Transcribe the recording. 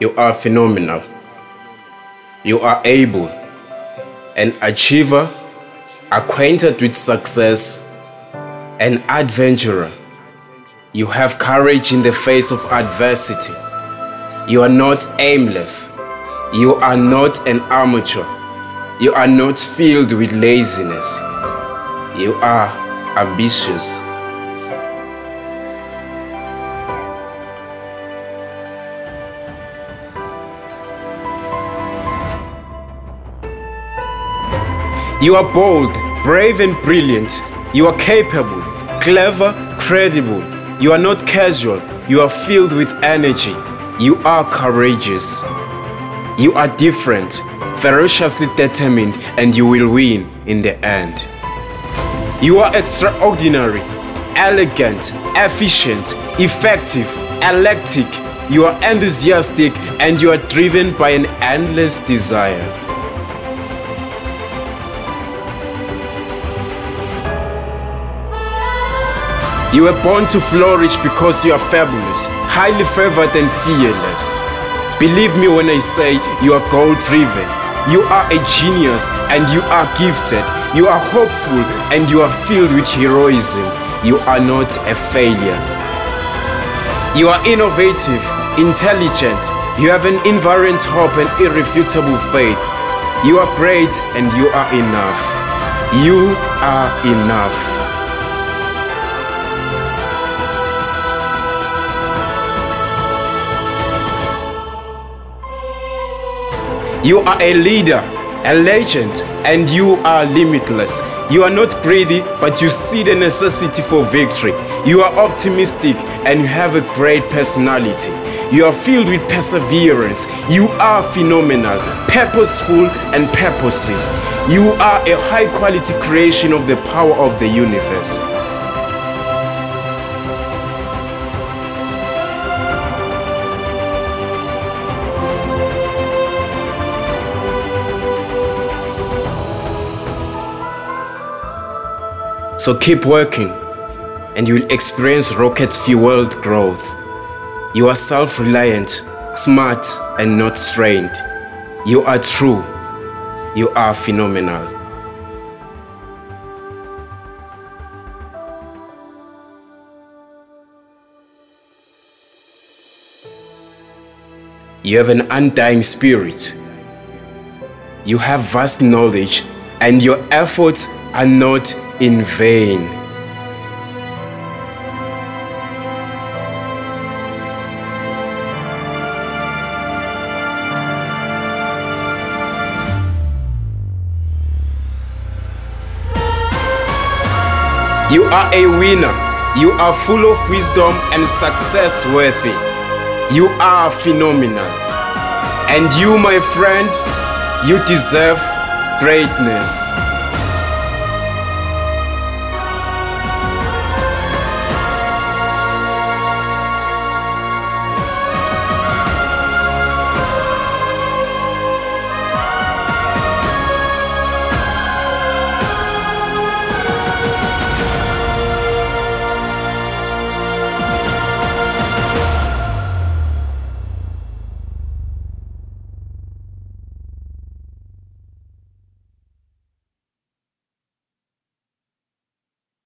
You are phenomenal. You are able, an achiever, acquainted with success, an adventurer. You have courage in the face of adversity. You are not aimless. You are not an amateur. You are not filled with laziness. You are ambitious. You are bold, brave, and brilliant. You are capable, clever, credible. You are not casual. You are filled with energy. You are courageous. You are different, ferociously determined, and you will win in the end. You are extraordinary, elegant, efficient, effective, electric. You are enthusiastic, and you are driven by an endless desire. You were born to flourish because you are fabulous, highly favored, and fearless. Believe me when I say you are goal driven. You are a genius and you are gifted. You are hopeful and you are filled with heroism. You are not a failure. You are innovative, intelligent. You have an invariant hope and irrefutable faith. You are great and you are enough. You are enough. You are a leader, a legend, and you are limitless. You are not greedy, but you see the necessity for victory. You are optimistic and you have a great personality. You are filled with perseverance. You are phenomenal, purposeful, and purposive. You are a high quality creation of the power of the universe. So keep working and you will experience rocket fueled growth. You are self reliant, smart, and not strained. You are true. You are phenomenal. You have an undying spirit. You have vast knowledge, and your efforts are not in vain. You are a winner. You are full of wisdom and success worthy. You are phenomenal. And you, my friend, you deserve greatness.